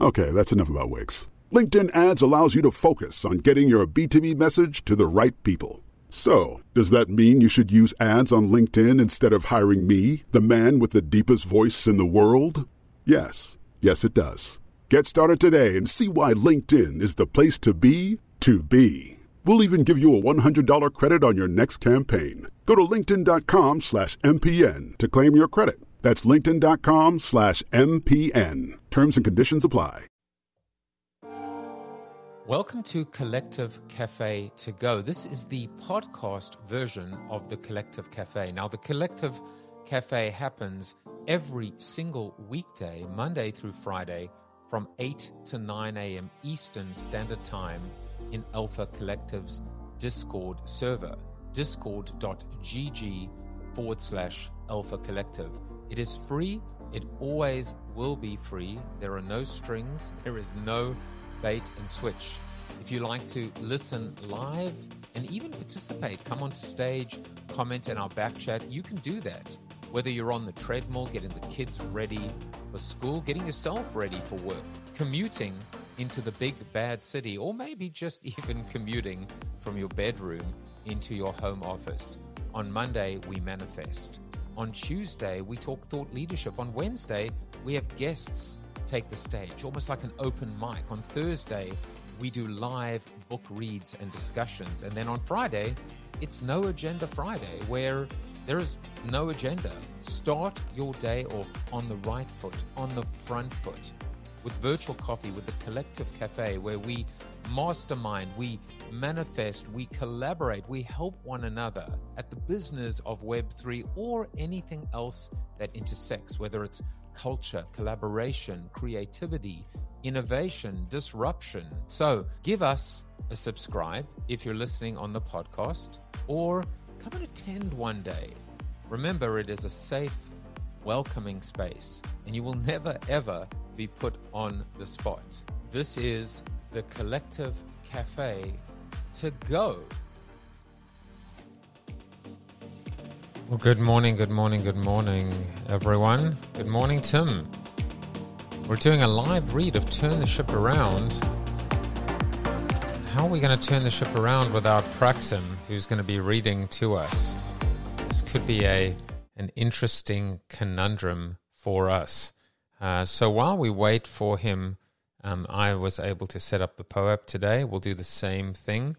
Okay, that's enough about wigs. LinkedIn ads allows you to focus on getting your B2B message to the right people. So, does that mean you should use ads on LinkedIn instead of hiring me, the man with the deepest voice in the world? Yes, yes, it does. Get started today and see why LinkedIn is the place to be to be. We'll even give you a $100 credit on your next campaign. Go to linkedin.com slash MPN to claim your credit. That's linkedin.com slash MPN. Terms and conditions apply. Welcome to Collective Cafe to Go. This is the podcast version of the Collective Cafe. Now, the Collective Cafe happens every single weekday, Monday through Friday, from 8 to 9 a.m. Eastern Standard Time in Alpha Collective's Discord server, discord.gg forward slash Alpha Collective. It is free. It always will be free. There are no strings. There is no bait and switch. If you like to listen live and even participate, come onto stage, comment in our back chat, you can do that. Whether you're on the treadmill, getting the kids ready for school, getting yourself ready for work, commuting into the big bad city, or maybe just even commuting from your bedroom into your home office. On Monday, we manifest. On Tuesday, we talk thought leadership. On Wednesday, we have guests take the stage, almost like an open mic. On Thursday, we do live book reads and discussions. And then on Friday, it's No Agenda Friday, where there is no agenda. Start your day off on the right foot, on the front foot, with virtual coffee, with the Collective Cafe, where we mastermind, we manifest, we collaborate, we help one another at the business of Web3 or anything else that intersects, whether it's culture, collaboration, creativity, innovation, disruption. So give us a subscribe if you're listening on the podcast or come and attend one day. Remember, it is a safe, welcoming space, and you will never, ever be put on the spot. This is the Collective Cafe to go. Well, good morning, good morning, good morning, everyone. Good morning, Tim. We're doing a live read of Turn the Ship Around. How are we going to turn the ship around without Praxim, who's going to be reading to us? This could be a an interesting conundrum for us. Uh, so while we wait for him, um, I was able to set up the POAP today. We'll do the same thing.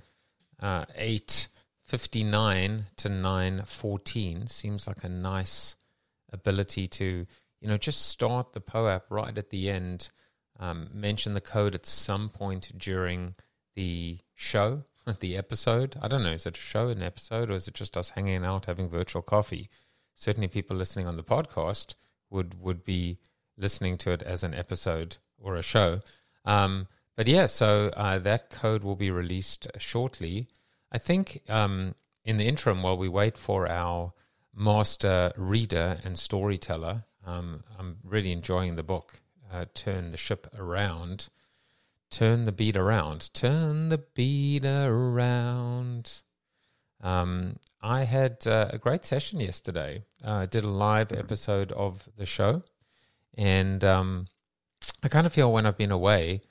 Uh, eight 59 to 914 seems like a nice ability to, you know, just start the POAP right at the end. Um, mention the code at some point during the show, the episode. I don't know, is it a show, an episode, or is it just us hanging out having virtual coffee? Certainly, people listening on the podcast would would be listening to it as an episode or a show. Um, but yeah, so uh, that code will be released shortly. I think um, in the interim, while we wait for our master reader and storyteller, um, I'm really enjoying the book. Uh, Turn the ship around. Turn the beat around. Turn the beat around. Um, I had uh, a great session yesterday. Uh, I did a live episode of the show, and um, I kind of feel when I've been away,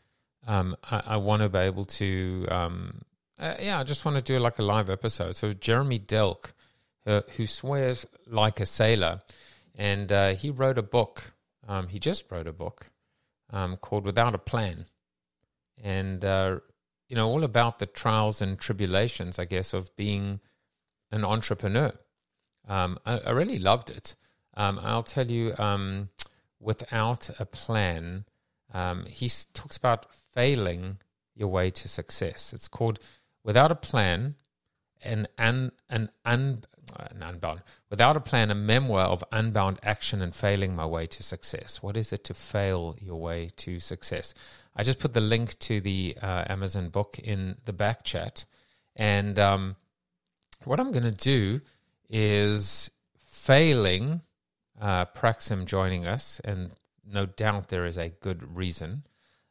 um, I, I want to be able to um, uh, yeah, I just want to do like a live episode. So Jeremy Delk, uh, who swears like a sailor, and uh, he wrote a book. Um, he just wrote a book um, called "Without a Plan," and uh, you know all about the trials and tribulations, I guess, of being an entrepreneur. Um, I, I, really loved it. Um, I'll tell you, um, without a plan, um, he talks about failing your way to success. It's called Without a plan, an an an, un, an unbound without a plan, a memoir of unbound action and failing my way to success. What is it to fail your way to success? I just put the link to the uh, Amazon book in the back chat, and um, what I'm going to do is failing uh, Praxim joining us, and no doubt there is a good reason.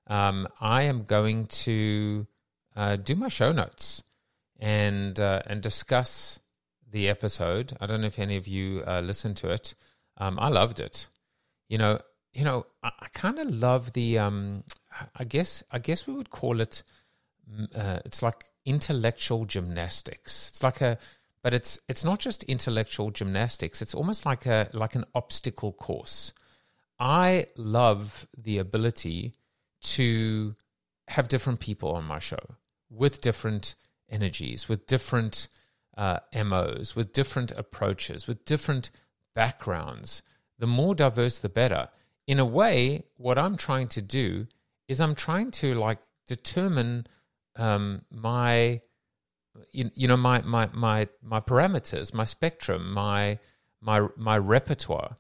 Um, I am going to uh, do my show notes and uh, and discuss the episode. I don't know if any of you uh, listened to it. Um, I loved it. You know, you know, I, I kind of love the. Um, I guess I guess we would call it. Uh, it's like intellectual gymnastics. It's like a, but it's it's not just intellectual gymnastics. It's almost like a like an obstacle course. I love the ability to have different people on my show with different energies, with different uh, MOs, with different approaches, with different backgrounds. The more diverse, the better. In a way, what I'm trying to do is I'm trying to like determine um, my, you, you know, my, my my my parameters, my spectrum, my my my repertoire.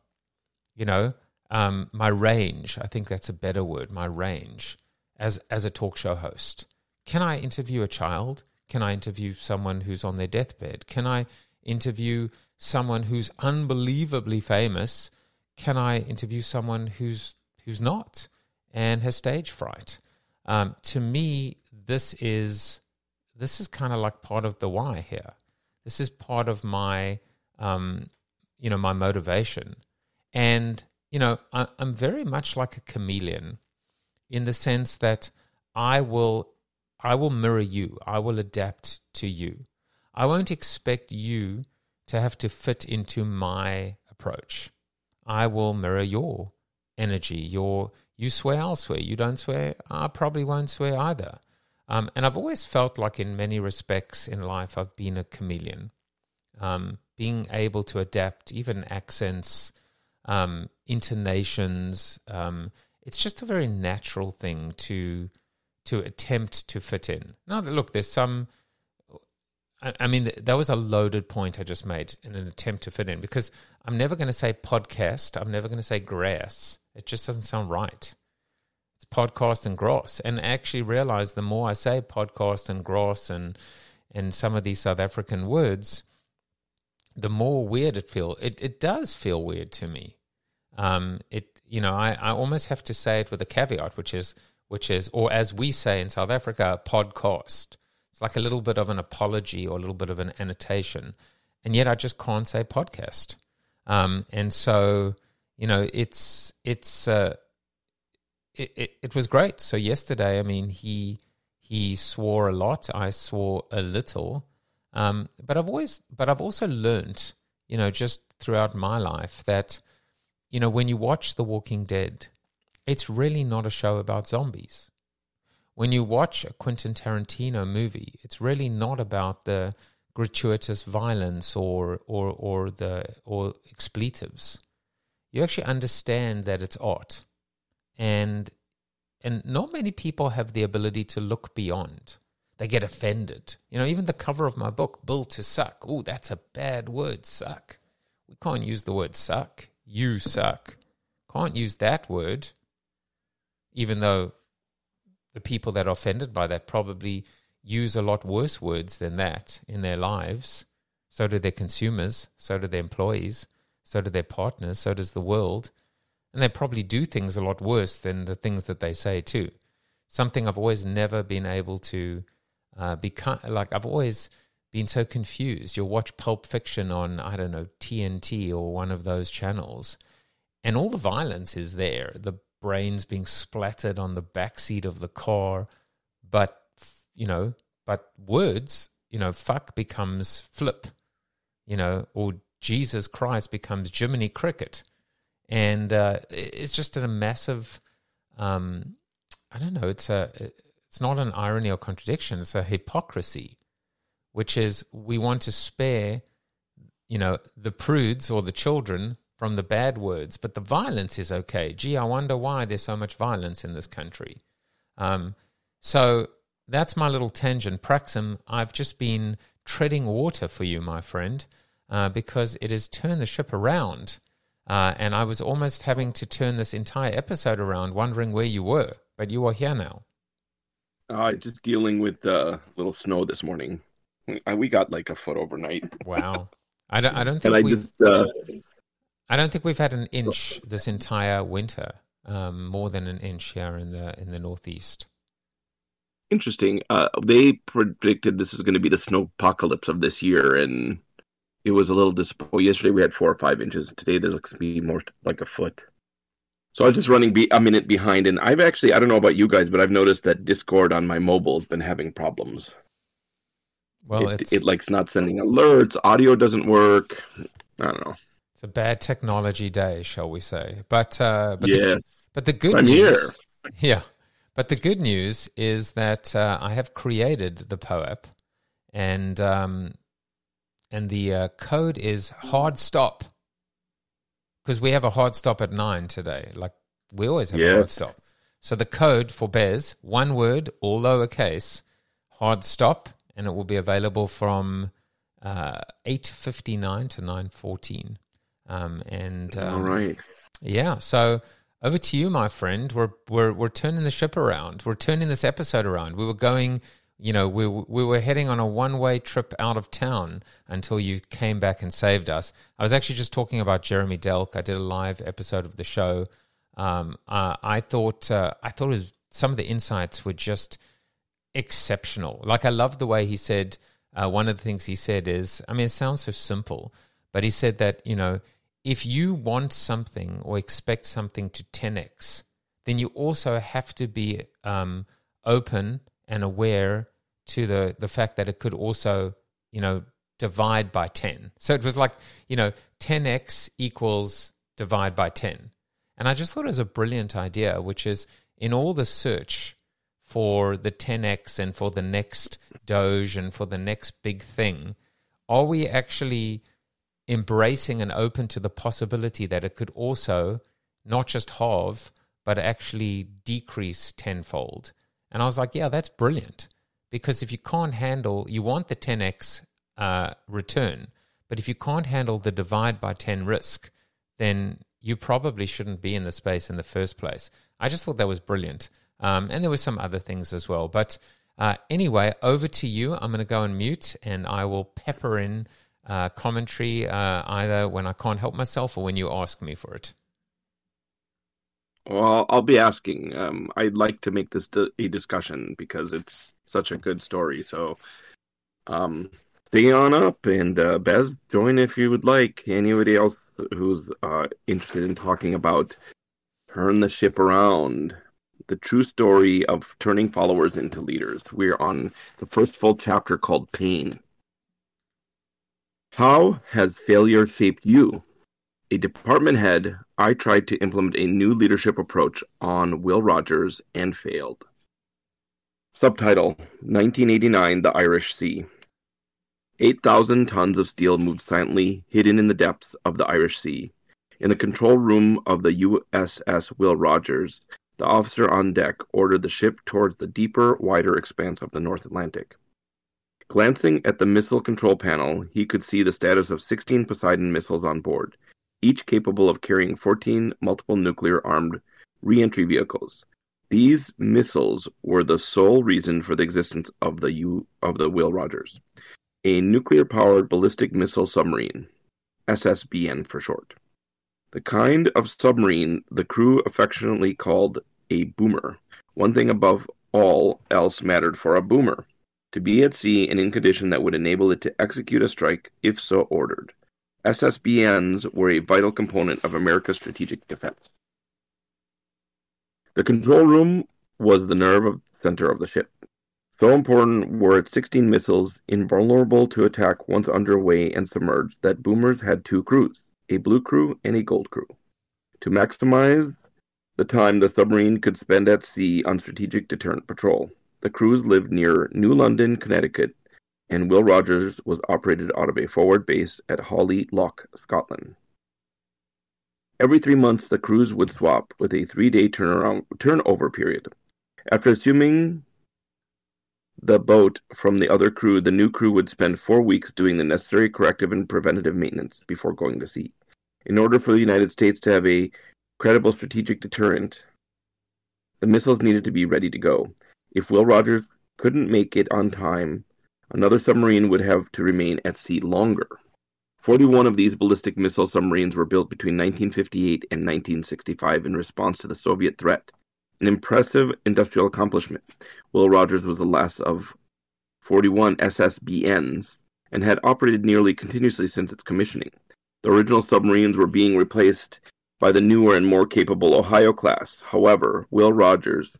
You know, um, my range. I think that's a better word. My range as as a talk show host. Can I interview a child? Can I interview someone who's on their deathbed? Can I interview someone who's unbelievably famous? Can I interview someone who's who's not and has stage fright? Um, to me, this is this is kind of like part of the why here. This is part of my um, you know my motivation, and you know I, I'm very much like a chameleon in the sense that I will I will mirror you. I will adapt to you. I won't expect you to have to fit into my approach. I will mirror your energy. Your you swear, I'll swear. You don't swear, I probably won't swear either. Um, and I've always felt like, in many respects in life, I've been a chameleon, um, being able to adapt even accents, um, intonations. Um, it's just a very natural thing to to attempt to fit in. Now, look, there's some. I mean, that was a loaded point I just made in an attempt to fit in because I'm never going to say podcast. I'm never going to say grass. It just doesn't sound right. It's podcast and grass. And actually realize the more I say podcast and grass and and some of these South African words, the more weird it feels. It it does feel weird to me. Um, it you know I, I almost have to say it with a caveat, which is which is, or as we say in South Africa, podcast. It's like a little bit of an apology or a little bit of an annotation. And yet I just can't say podcast. Um, and so, you know, it's, it's, uh, it, it, was great. So yesterday, I mean, he, he swore a lot. I swore a little. Um, but I've always, but I've also learned, you know, just throughout my life that, you know, when you watch The Walking Dead, it's really not a show about zombies. When you watch a Quentin Tarantino movie, it's really not about the gratuitous violence or or or the or expletives. You actually understand that it's art. And and not many people have the ability to look beyond. They get offended. You know, even the cover of my book, Built to Suck. Oh, that's a bad word, suck. We can't use the word suck. You suck. Can't use that word even though the people that are offended by that probably use a lot worse words than that in their lives. So do their consumers, so do their employees, so do their partners, so does the world. And they probably do things a lot worse than the things that they say too. Something I've always never been able to uh, become like I've always been so confused. You'll watch Pulp Fiction on, I don't know, TNT or one of those channels, and all the violence is there. The brains being splattered on the back seat of the car. But, you know, but words, you know, fuck becomes flip, you know, or Jesus Christ becomes Jiminy Cricket. And uh, it's just a massive, um, I don't know, it's a, it's not an irony or contradiction, it's a hypocrisy, which is we want to spare, you know, the prudes or the children from the bad words, but the violence is okay. Gee, I wonder why there's so much violence in this country. Um, so that's my little tangent. Praxim, I've just been treading water for you, my friend, uh, because it has turned the ship around. Uh, and I was almost having to turn this entire episode around, wondering where you were, but you are here now. Uh, just dealing with uh, little snow this morning. We got like a foot overnight. Wow. I don't. I don't think we've. Just, uh, I don't think we've had an inch this entire winter. Um, more than an inch here in the in the northeast. Interesting. Uh, they predicted this is going to be the snow apocalypse of this year, and it was a little disappointing. Yesterday we had four or five inches. Today there looks to be more like a foot. So I was just running be- a minute behind, and I've actually I don't know about you guys, but I've noticed that Discord on my mobile has been having problems. Well, it, it like's not sending alerts. Audio doesn't work. I don't know. It's a bad technology day, shall we say? But uh, but yes. the, but the good I'm news, here. yeah. But the good news is that uh, I have created the POAP, and um, and the uh, code is hard stop because we have a hard stop at nine today. Like we always have yes. a hard stop. So the code for Bez, one word, all lowercase, hard stop, and it will be available from uh, eight fifty nine to nine fourteen. Um, and um, all right, yeah. So over to you, my friend. We're we're we're turning the ship around. We're turning this episode around. We were going, you know, we we were heading on a one way trip out of town until you came back and saved us. I was actually just talking about Jeremy Delk. I did a live episode of the show. Um, uh, I thought uh, I thought was, some of the insights were just exceptional. Like I love the way he said. Uh, one of the things he said is, I mean, it sounds so simple, but he said that you know if you want something or expect something to 10x, then you also have to be um, open and aware to the, the fact that it could also, you know, divide by 10. So it was like, you know, 10x equals divide by 10. And I just thought it was a brilliant idea, which is in all the search for the 10x and for the next Doge and for the next big thing, are we actually embracing and open to the possibility that it could also not just halve, but actually decrease tenfold. And I was like, yeah, that's brilliant. Because if you can't handle, you want the 10x uh, return, but if you can't handle the divide by 10 risk, then you probably shouldn't be in the space in the first place. I just thought that was brilliant. Um, and there were some other things as well. But uh, anyway, over to you. I'm going to go and mute and I will pepper in uh, commentary uh, either when I can't help myself or when you ask me for it? Well, I'll be asking. Um, I'd like to make this a discussion because it's such a good story. So, um, on up and uh, Bez, join if you would like. Anybody else who's uh, interested in talking about turn the ship around, the true story of turning followers into leaders. We're on the first full chapter called Pain. How has failure shaped you? A department head, I tried to implement a new leadership approach on Will Rogers and failed. Subtitle 1989 The Irish Sea. 8,000 tons of steel moved silently, hidden in the depths of the Irish Sea. In the control room of the USS Will Rogers, the officer on deck ordered the ship towards the deeper, wider expanse of the North Atlantic. Glancing at the missile control panel, he could see the status of 16 Poseidon missiles on board, each capable of carrying 14 multiple nuclear-armed reentry vehicles. These missiles were the sole reason for the existence of the U of the Will Rogers, a nuclear-powered ballistic missile submarine, SSBN for short. The kind of submarine the crew affectionately called a boomer. One thing above all else mattered for a boomer to be at sea and in condition that would enable it to execute a strike if so ordered. SSBNs were a vital component of America's strategic defense. The control room was the nerve center of the ship. So important were its 16 missiles, invulnerable to attack once underway and submerged, that boomers had two crews, a blue crew and a gold crew. To maximize the time the submarine could spend at sea on strategic deterrent patrol, the crews lived near New London, Connecticut, and Will Rogers was operated out of a forward base at Holy Loch, Scotland. Every three months, the crews would swap with a three-day turnaround turnover period. After assuming the boat from the other crew, the new crew would spend four weeks doing the necessary corrective and preventative maintenance before going to sea. In order for the United States to have a credible strategic deterrent, the missiles needed to be ready to go. If Will Rogers couldn't make it on time, another submarine would have to remain at sea longer. 41 of these ballistic missile submarines were built between 1958 and 1965 in response to the Soviet threat. An impressive industrial accomplishment. Will Rogers was the last of 41 SSBNs and had operated nearly continuously since its commissioning. The original submarines were being replaced by the newer and more capable Ohio class. However, Will Rogers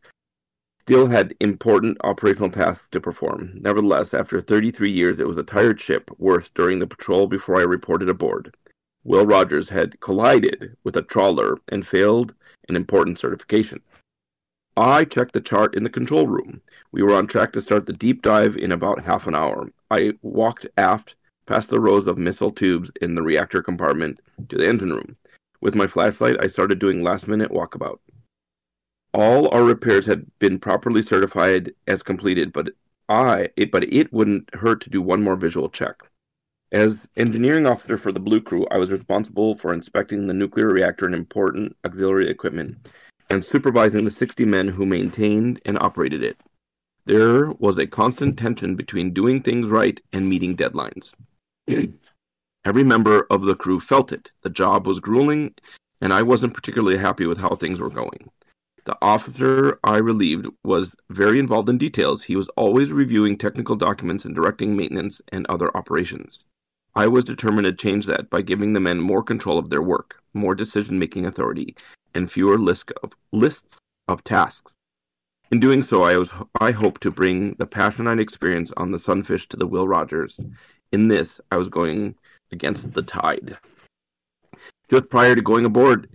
still had important operational tasks to perform. Nevertheless, after 33 years, it was a tired ship, worse during the patrol before I reported aboard. Will Rogers had collided with a trawler and failed an important certification. I checked the chart in the control room. We were on track to start the deep dive in about half an hour. I walked aft past the rows of missile tubes in the reactor compartment to the engine room. With my flashlight, I started doing last minute walkabout. All our repairs had been properly certified as completed, but I it, but it wouldn't hurt to do one more visual check. As engineering officer for the Blue Crew, I was responsible for inspecting the nuclear reactor and important auxiliary equipment and supervising the 60 men who maintained and operated it. There was a constant tension between doing things right and meeting deadlines. Every member of the crew felt it. The job was grueling, and I wasn't particularly happy with how things were going. The officer I relieved was very involved in details. He was always reviewing technical documents and directing maintenance and other operations. I was determined to change that by giving the men more control of their work, more decision making authority, and fewer list of, lists of tasks. In doing so, I, was, I hope to bring the passion I'd experienced on the Sunfish to the Will Rogers in this, I was going against the tide. Just prior to going aboard,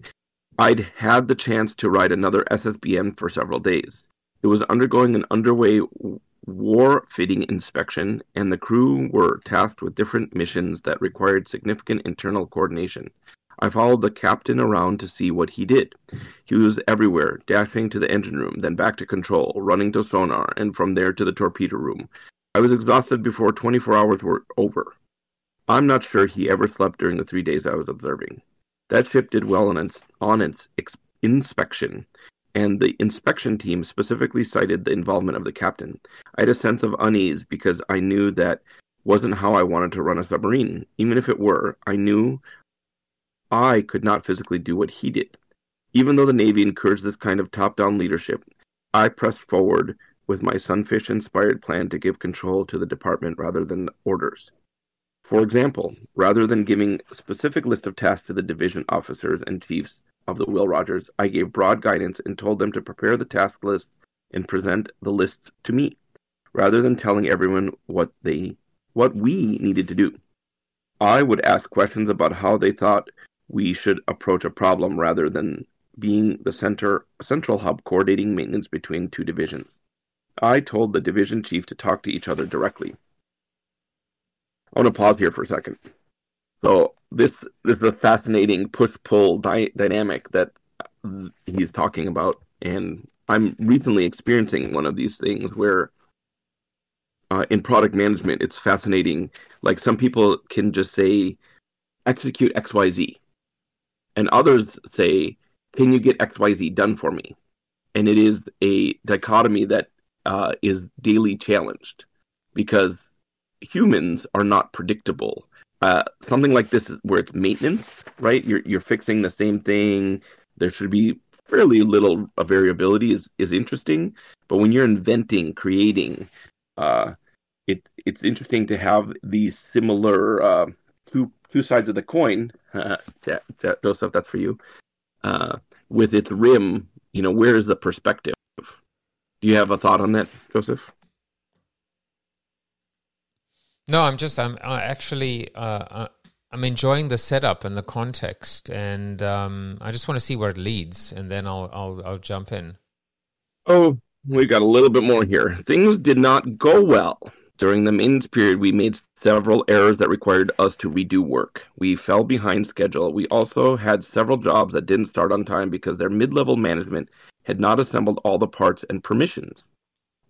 I'd had the chance to ride another SSBN for several days. It was undergoing an underway warfighting inspection, and the crew were tasked with different missions that required significant internal coordination. I followed the captain around to see what he did. He was everywhere, dashing to the engine room, then back to control, running to sonar, and from there to the torpedo room, I was exhausted before 24 hours were over. I'm not sure he ever slept during the three days I was observing. That ship did well on its, on its ex- inspection, and the inspection team specifically cited the involvement of the captain. I had a sense of unease because I knew that wasn't how I wanted to run a submarine. Even if it were, I knew I could not physically do what he did. Even though the Navy encouraged this kind of top down leadership, I pressed forward with my Sunfish inspired plan to give control to the department rather than orders. For example, rather than giving a specific list of tasks to the division officers and chiefs of the Will Rogers, I gave broad guidance and told them to prepare the task list and present the list to me, rather than telling everyone what they what we needed to do. I would ask questions about how they thought we should approach a problem rather than being the center central hub coordinating maintenance between two divisions. I told the division chief to talk to each other directly. I want to pause here for a second. So this this is a fascinating push pull dy- dynamic that he's talking about, and I'm recently experiencing one of these things where uh, in product management, it's fascinating. Like some people can just say, execute X Y Z, and others say, can you get X Y Z done for me? And it is a dichotomy that uh, is daily challenged because humans are not predictable. Uh, something like this, where it's maintenance, right? You're you're fixing the same thing. There should be fairly little uh, variability. is is interesting, but when you're inventing, creating, uh, it it's interesting to have these similar uh, two two sides of the coin. Joseph, that's for you. Uh, with its rim, you know, where is the perspective? Do you have a thought on that, Joseph? No, I'm just I'm actually uh, uh, I'm enjoying the setup and the context, and um, I just want to see where it leads, and then I'll I'll I'll jump in. Oh, we got a little bit more here. Things did not go well during the maintenance period. We made several errors that required us to redo work. We fell behind schedule. We also had several jobs that didn't start on time because their mid-level management had not assembled all the parts and permissions.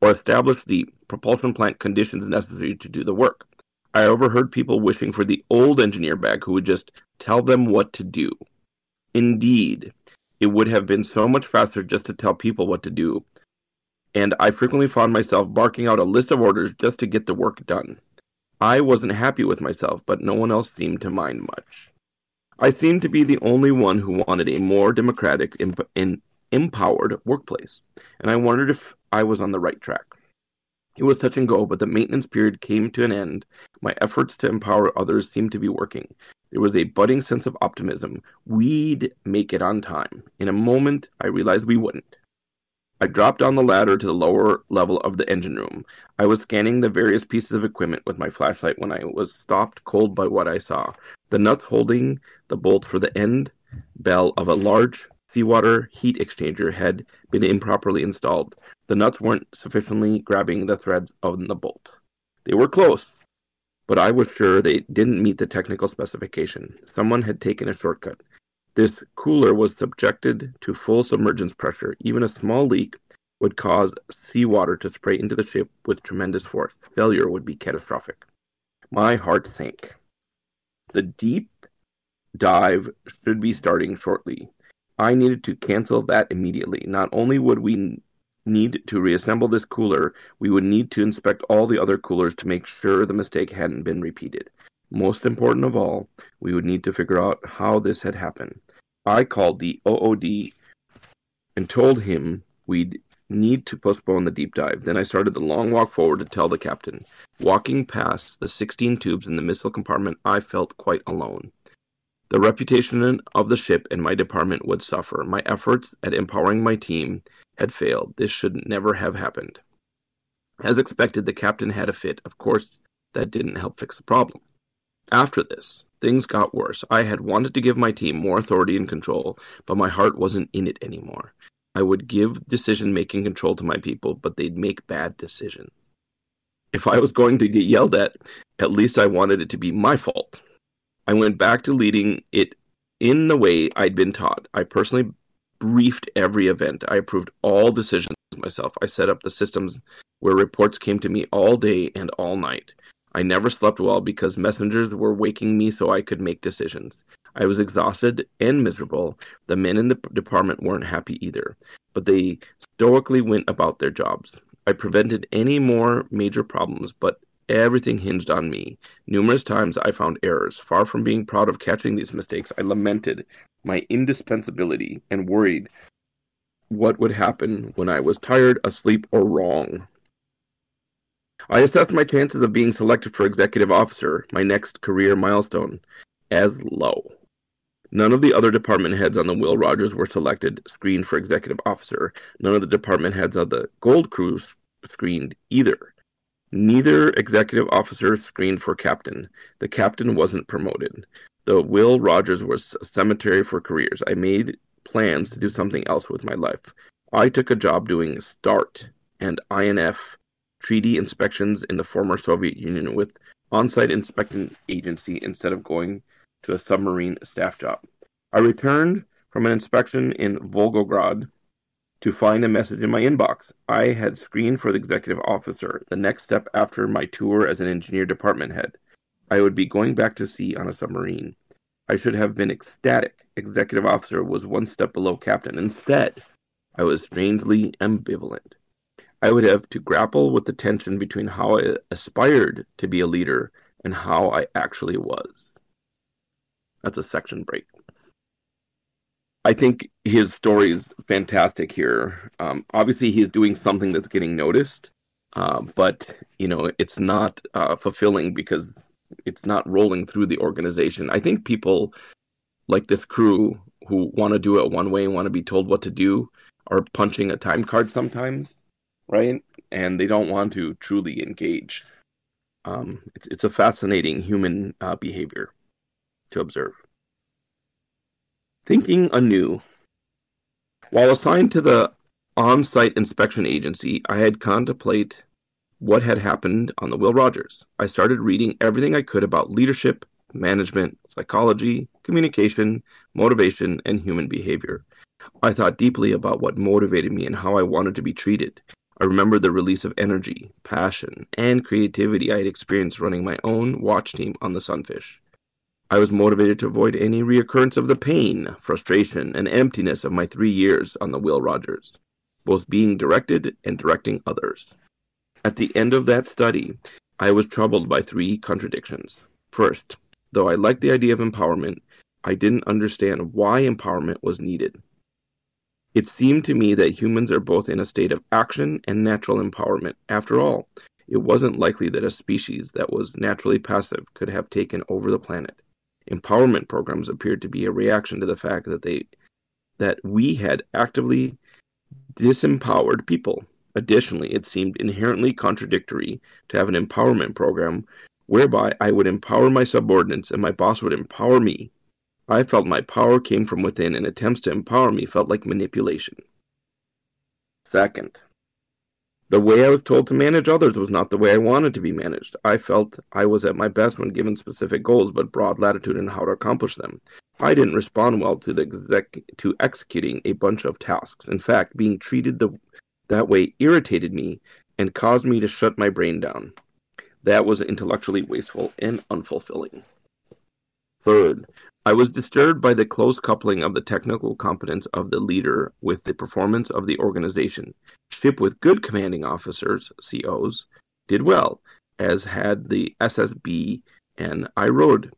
or established the propulsion plant conditions necessary to do the work. I overheard people wishing for the old engineer back who would just tell them what to do. Indeed, it would have been so much faster just to tell people what to do, and I frequently found myself barking out a list of orders just to get the work done. I wasn't happy with myself, but no one else seemed to mind much. I seemed to be the only one who wanted a more democratic and empowered workplace, and I wondered if I was on the right track. It was touch and go, but the maintenance period came to an end. My efforts to empower others seemed to be working. There was a budding sense of optimism. We'd make it on time. In a moment, I realized we wouldn't. I dropped down the ladder to the lower level of the engine room. I was scanning the various pieces of equipment with my flashlight when I was stopped cold by what I saw. The nuts holding the bolt for the end bell of a large seawater heat exchanger had been improperly installed. The nuts weren't sufficiently grabbing the threads on the bolt. They were close, but I was sure they didn't meet the technical specification. Someone had taken a shortcut. This cooler was subjected to full submergence pressure. Even a small leak would cause seawater to spray into the ship with tremendous force. Failure would be catastrophic. My heart sank. The deep dive should be starting shortly. I needed to cancel that immediately. Not only would we need to reassemble this cooler, we would need to inspect all the other coolers to make sure the mistake hadn't been repeated. Most important of all, we would need to figure out how this had happened. I called the OOD and told him we'd need to postpone the deep dive. Then I started the long walk forward to tell the captain. Walking past the 16 tubes in the missile compartment, I felt quite alone. The reputation of the ship and my department would suffer. My efforts at empowering my team had failed. This should never have happened. As expected, the captain had a fit. Of course, that didn't help fix the problem. After this, things got worse. I had wanted to give my team more authority and control, but my heart wasn't in it anymore. I would give decision making control to my people, but they'd make bad decisions. If I was going to get yelled at, at least I wanted it to be my fault. I went back to leading it in the way I'd been taught. I personally briefed every event. I approved all decisions myself. I set up the systems where reports came to me all day and all night. I never slept well because messengers were waking me so I could make decisions. I was exhausted and miserable. The men in the department weren't happy either, but they stoically went about their jobs. I prevented any more major problems, but everything hinged on me. Numerous times I found errors. Far from being proud of catching these mistakes, I lamented my indispensability and worried what would happen when I was tired, asleep, or wrong. I assessed my chances of being selected for executive officer, my next career milestone, as low. None of the other department heads on the Will Rogers were selected, screened for executive officer. None of the department heads of the Gold Crew screened either. Neither executive officer screened for captain. The captain wasn't promoted. The Will Rogers was a cemetery for careers. I made plans to do something else with my life. I took a job doing START and INF treaty inspections in the former Soviet Union with on-site inspection agency instead of going to a submarine staff job. I returned from an inspection in Volgograd to find a message in my inbox. I had screened for the executive officer, the next step after my tour as an engineer department head. I would be going back to sea on a submarine. I should have been ecstatic. Executive officer was one step below captain. Instead, I was strangely ambivalent. I would have to grapple with the tension between how I aspired to be a leader and how I actually was. That's a section break. I think his story is fantastic here. Um, obviously, he's doing something that's getting noticed, uh, but you know it's not uh, fulfilling because it's not rolling through the organization. I think people like this crew who want to do it one way and want to be told what to do are punching a time card sometimes right? And they don't want to truly engage. Um, it's, it's a fascinating human uh, behavior to observe. Thinking anew. While assigned to the on site inspection agency, I had contemplate what had happened on the Will Rogers. I started reading everything I could about leadership, management, psychology, communication, motivation, and human behavior. I thought deeply about what motivated me and how I wanted to be treated. I remember the release of energy, passion, and creativity I had experienced running my own watch team on the Sunfish. I was motivated to avoid any reoccurrence of the pain, frustration, and emptiness of my three years on the Will Rogers, both being directed and directing others. At the end of that study, I was troubled by three contradictions. First, though I liked the idea of empowerment, I didn't understand why empowerment was needed. It seemed to me that humans are both in a state of action and natural empowerment. After all, it wasn't likely that a species that was naturally passive could have taken over the planet. Empowerment programs appeared to be a reaction to the fact that they that we had actively disempowered people. Additionally, it seemed inherently contradictory to have an empowerment program whereby I would empower my subordinates and my boss would empower me I felt my power came from within, and attempts to empower me felt like manipulation. Second, the way I was told to manage others was not the way I wanted to be managed. I felt I was at my best when given specific goals, but broad latitude in how to accomplish them. I didn't respond well to the exec- to executing a bunch of tasks. In fact, being treated the, that way irritated me and caused me to shut my brain down. That was intellectually wasteful and unfulfilling. Third, I was disturbed by the close coupling of the technical competence of the leader with the performance of the organization. Ship with good commanding officers, COs, did well, as had the SSB and I rode.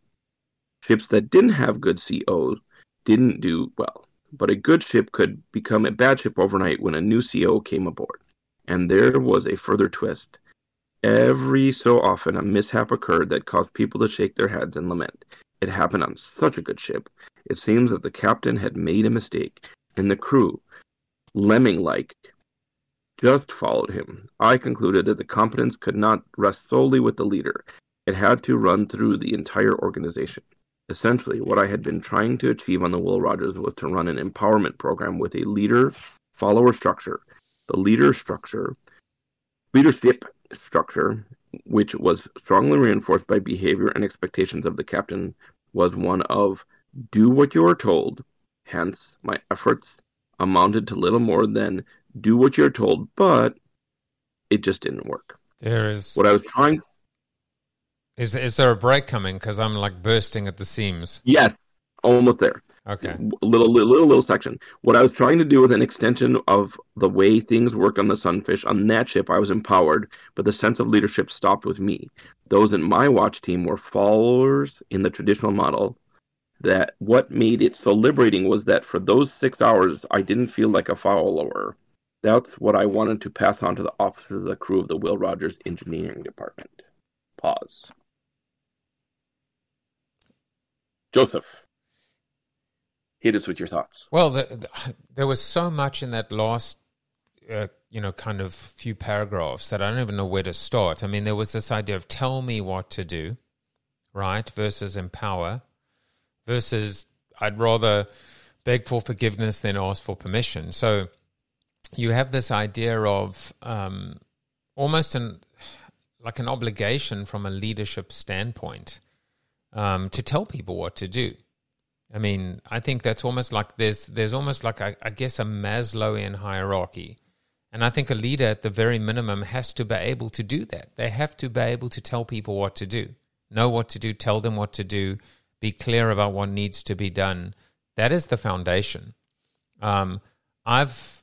Ships that didn't have good COs didn't do well, but a good ship could become a bad ship overnight when a new CO came aboard. And there was a further twist. Every so often, a mishap occurred that caused people to shake their heads and lament. It happened on such a good ship. It seems that the captain had made a mistake, and the crew, lemming like, just followed him. I concluded that the competence could not rest solely with the leader. It had to run through the entire organization. Essentially, what I had been trying to achieve on the Will Rogers was to run an empowerment program with a leader follower structure. The leader structure, leadership structure, which was strongly reinforced by behavior and expectations of the captain, was one of do what you are told. Hence, my efforts amounted to little more than do what you're told, but it just didn't work. There is what I was trying. Is is there a break coming? Because I'm like bursting at the seams. Yes, almost there. Okay. Little, little, little, little section. What I was trying to do with an extension of the way things work on the Sunfish, on that ship, I was empowered, but the sense of leadership stopped with me. Those in my watch team were followers in the traditional model. That what made it so liberating was that for those six hours, I didn't feel like a follower. That's what I wanted to pass on to the officers of the crew of the Will Rogers Engineering Department. Pause. Joseph hit us with your thoughts. Well, the, the, there was so much in that last, uh, you know, kind of few paragraphs that I don't even know where to start. I mean, there was this idea of tell me what to do, right, versus empower, versus I'd rather beg for forgiveness than ask for permission. So you have this idea of um, almost an like an obligation from a leadership standpoint um, to tell people what to do. I mean, I think that's almost like there's there's almost like I, I guess a Maslowian hierarchy, and I think a leader at the very minimum has to be able to do that. They have to be able to tell people what to do, know what to do, tell them what to do, be clear about what needs to be done. That is the foundation. Um, I've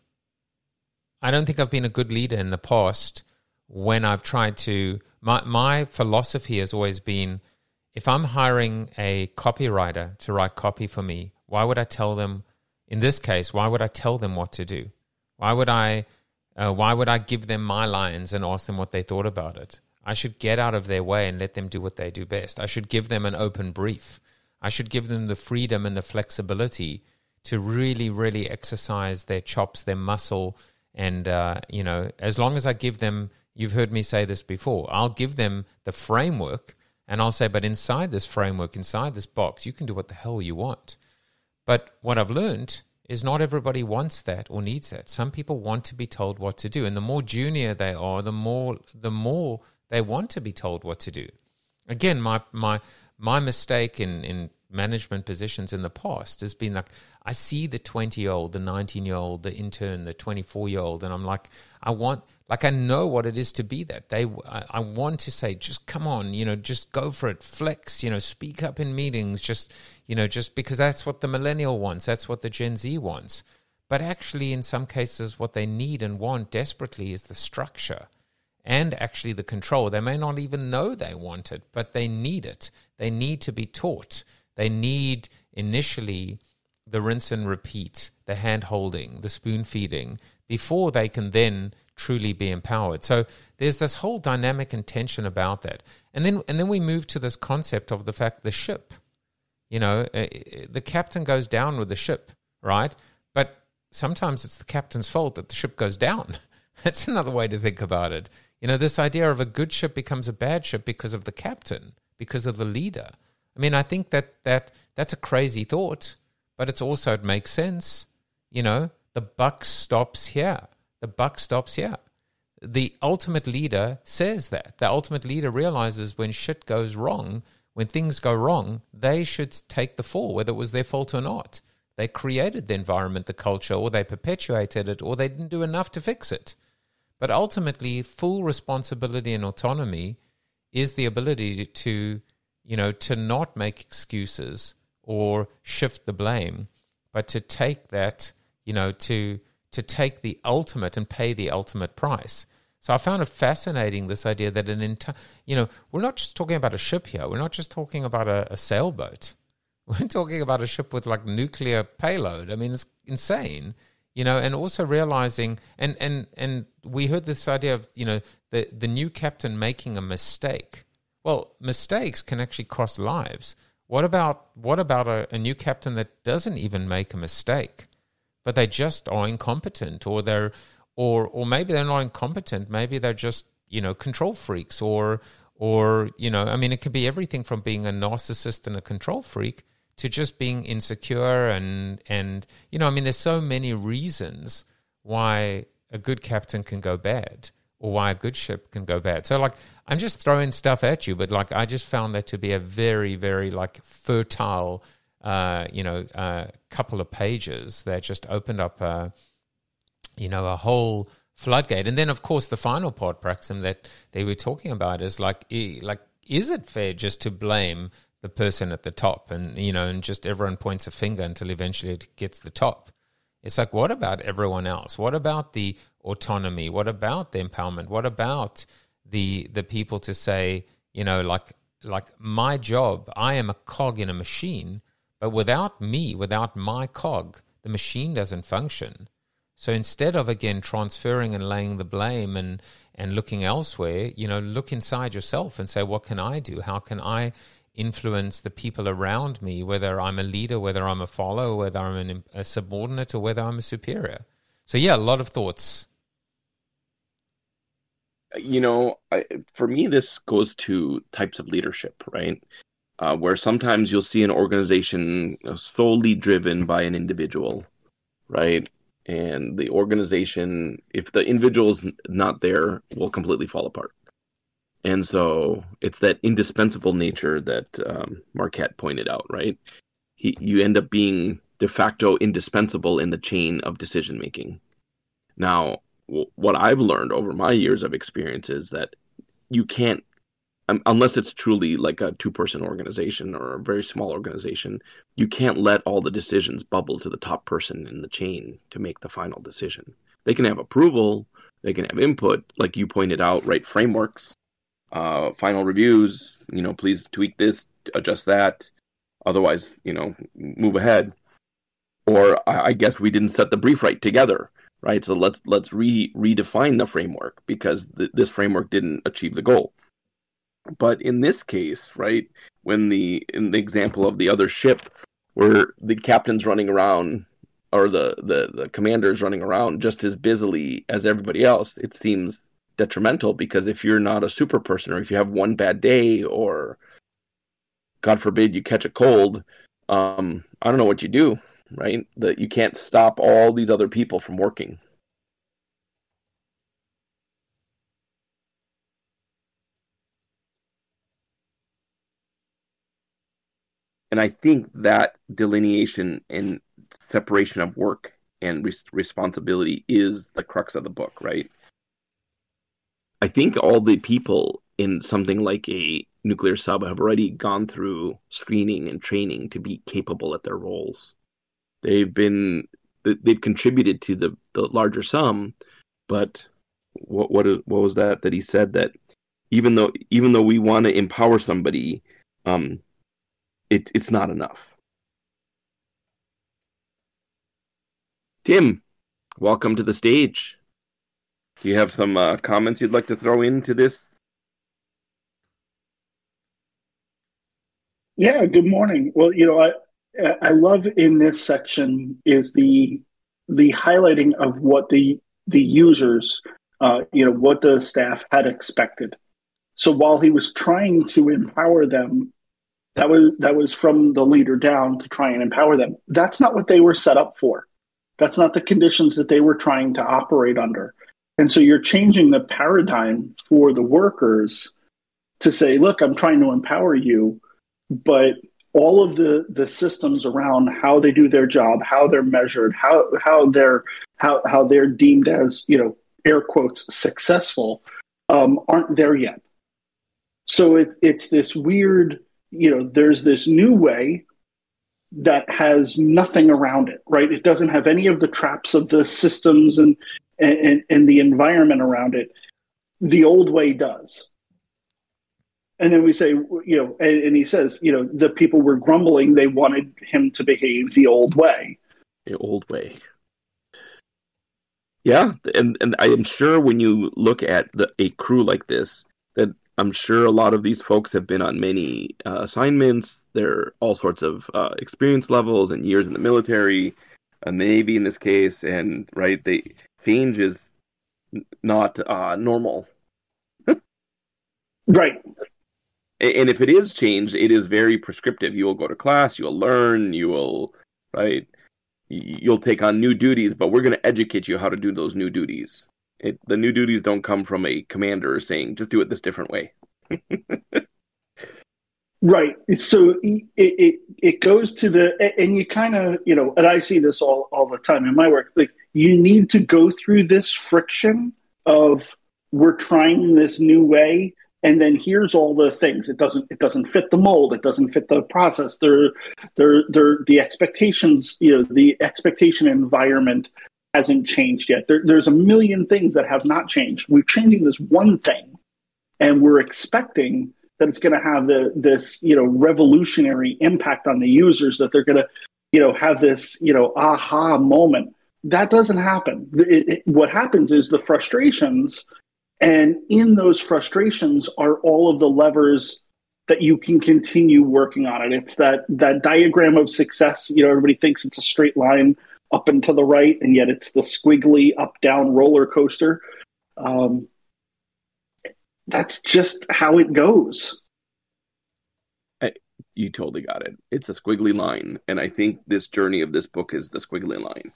I don't think I've been a good leader in the past when I've tried to. My my philosophy has always been if I'm hiring a copywriter to write copy for me, why would I tell them? In this case, why would I tell them what to do? Why would I? Uh, why would I give them my lines and ask them what they thought about it? I should get out of their way and let them do what they do best. I should give them an open brief. I should give them the freedom and the flexibility to really, really exercise their chops, their muscle, and uh, you know, as long as I give them, you've heard me say this before, I'll give them the framework and I'll say, but inside this framework, inside this box, you can do what the hell you want. But what I've learned is not everybody wants that or needs that. Some people want to be told what to do, and the more junior they are, the more the more they want to be told what to do. Again, my my my mistake in in management positions in the past has been like I see the 20 year old, the 19 year old, the intern, the 24 year old, and I'm like, I want Like I know what it is to be that. They, I, I want to say, just come on, you know, just go for it, flex, you know, speak up in meetings, just, you know, just because that's what the millennial wants, that's what the Gen Z wants. But actually, in some cases, what they need and want desperately is the structure and actually the control. They may not even know they want it, but they need it. They need to be taught. They need initially the rinse and repeat, the hand holding, the spoon feeding, before they can then truly be empowered. So there's this whole dynamic and tension about that. And then and then we move to this concept of the fact the ship, you know, uh, the captain goes down with the ship, right? But sometimes it's the captain's fault that the ship goes down. That's another way to think about it. You know, this idea of a good ship becomes a bad ship because of the captain, because of the leader. I mean, I think that that that's a crazy thought, but it's also it makes sense. You know, the buck stops here. The buck stops here. The ultimate leader says that. The ultimate leader realizes when shit goes wrong, when things go wrong, they should take the fall, whether it was their fault or not. They created the environment, the culture, or they perpetuated it, or they didn't do enough to fix it. But ultimately, full responsibility and autonomy is the ability to, you know, to not make excuses or shift the blame, but to take that, you know, to to take the ultimate and pay the ultimate price. So I found it fascinating this idea that an entire, you know, we're not just talking about a ship here. We're not just talking about a, a sailboat. We're talking about a ship with like nuclear payload. I mean, it's insane, you know. And also realizing, and and and we heard this idea of you know the the new captain making a mistake. Well, mistakes can actually cost lives. What about what about a, a new captain that doesn't even make a mistake? But they just are incompetent or they're or or maybe they're not incompetent. Maybe they're just you know control freaks or or you know i mean it could be everything from being a narcissist and a control freak to just being insecure and and you know i mean there's so many reasons why a good captain can go bad or why a good ship can go bad. So like i'm just throwing stuff at you but like i just found that to be a very very like fertile uh, you know, a uh, couple of pages that just opened up, a, you know, a whole floodgate. And then, of course, the final part, Praxim, that they were talking about is like, like, is it fair just to blame the person at the top, and you know, and just everyone points a finger until eventually it gets the top? It's like, what about everyone else? What about the autonomy? What about the empowerment? What about the the people to say, you know, like like my job, I am a cog in a machine but without me, without my cog, the machine doesn't function. So instead of again transferring and laying the blame and and looking elsewhere, you know, look inside yourself and say, what can I do? How can I influence the people around me, whether I'm a leader, whether I'm a follower, whether I'm an, a subordinate, or whether I'm a superior? So yeah, a lot of thoughts. You know, I, for me, this goes to types of leadership, right? Uh, where sometimes you'll see an organization solely driven by an individual, right? And the organization, if the individual is not there, will completely fall apart. And so it's that indispensable nature that um, Marquet pointed out, right? He, you end up being de facto indispensable in the chain of decision making. Now, w- what I've learned over my years of experience is that you can't um, unless it's truly like a two person organization or a very small organization, you can't let all the decisions bubble to the top person in the chain to make the final decision. They can have approval, they can have input, like you pointed out, right? Frameworks, uh, final reviews, you know, please tweak this, adjust that. Otherwise, you know, move ahead. Or I, I guess we didn't set the brief right together, right? So let's let's re redefine the framework because th- this framework didn't achieve the goal but in this case, right, when the in the example of the other ship, where the captain's running around or the, the, the commander's running around just as busily as everybody else, it seems detrimental because if you're not a super person or if you have one bad day or God forbid you catch a cold, um, I don't know what you do, right? That you can't stop all these other people from working. And I think that delineation and separation of work and res- responsibility is the crux of the book, right? I think all the people in something like a nuclear sub have already gone through screening and training to be capable at their roles. They've been they've contributed to the, the larger sum, but what what is, what was that that he said that even though even though we want to empower somebody, um, it it's not enough. Tim, welcome to the stage. Do you have some uh, comments you'd like to throw into this? Yeah. Good morning. Well, you know, I I love in this section is the the highlighting of what the the users, uh, you know, what the staff had expected. So while he was trying to empower them, that was that was from the leader down to try and empower them. That's not what they were set up for. That's not the conditions that they were trying to operate under. And so you're changing the paradigm for the workers to say, look, I'm trying to empower you, but all of the the systems around how they do their job, how they're measured, how how they're how how they're deemed as you know air quotes successful um, aren't there yet. So it, it's this weird, you know, there's this new way that has nothing around it, right? It doesn't have any of the traps of the systems and and, and the environment around it. The old way does. And then we say, you know, and, and, he says, you know, the people were grumbling. They wanted him to behave the old way. The old way. Yeah, and and I am sure when you look at the, a crew like this, I'm sure a lot of these folks have been on many uh, assignments. They're all sorts of uh, experience levels and years in the military, a Navy in this case, and right, they change is not uh, normal. right and if it is changed, it is very prescriptive. You will go to class, you'll learn, you will, right? You'll take on new duties, but we're going to educate you how to do those new duties. It, the new duties don't come from a commander saying, just do it this different way. right. So it, it, it goes to the, and you kind of, you know, and I see this all, all the time in my work. Like, you need to go through this friction of we're trying this new way and then here's all the things it doesn't it doesn't fit the mold it doesn't fit the process there there there the expectations you know the expectation environment hasn't changed yet. There, there's a million things that have not changed. We're changing this one thing and we're expecting that it's going to have the, this you know revolutionary impact on the users that they're going to you know have this you know aha moment. That doesn't happen. It, it, what happens is the frustrations and in those frustrations are all of the levers that you can continue working on it. It's that that diagram of success. You know, everybody thinks it's a straight line up and to the right, and yet it's the squiggly up down roller coaster. Um, that's just how it goes. I, you totally got it. It's a squiggly line, and I think this journey of this book is the squiggly line.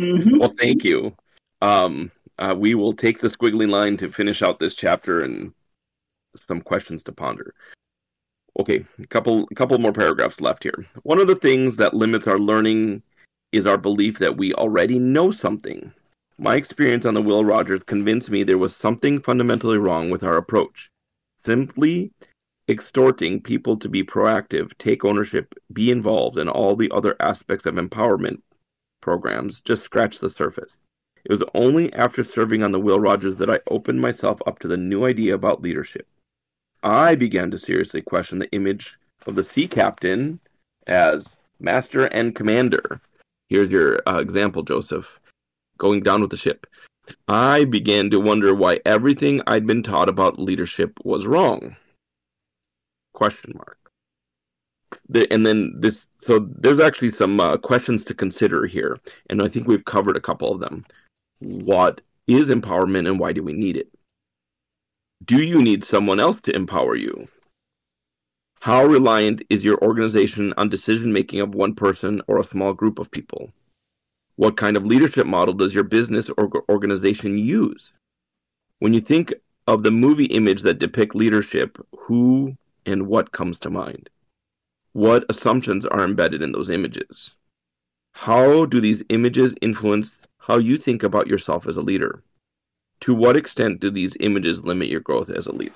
mm-hmm. Well, thank you. Um, uh, we will take the squiggly line to finish out this chapter and some questions to ponder. Okay, a couple a couple more paragraphs left here. One of the things that limits our learning is our belief that we already know something. My experience on the Will Rogers convinced me there was something fundamentally wrong with our approach. Simply extorting people to be proactive, take ownership, be involved, and all the other aspects of empowerment programs just scratch the surface. It was only after serving on the Will Rogers that I opened myself up to the new idea about leadership. I began to seriously question the image of the sea captain as master and commander. Here's your uh, example, Joseph, going down with the ship. I began to wonder why everything I'd been taught about leadership was wrong. Question mark. The, and then this, so there's actually some uh, questions to consider here, and I think we've covered a couple of them what is empowerment and why do we need it? Do you need someone else to empower you? How reliant is your organization on decision making of one person or a small group of people? What kind of leadership model does your business or organization use? When you think of the movie image that depict leadership, who and what comes to mind? What assumptions are embedded in those images? How do these images influence how you think about yourself as a leader. To what extent do these images limit your growth as a leader?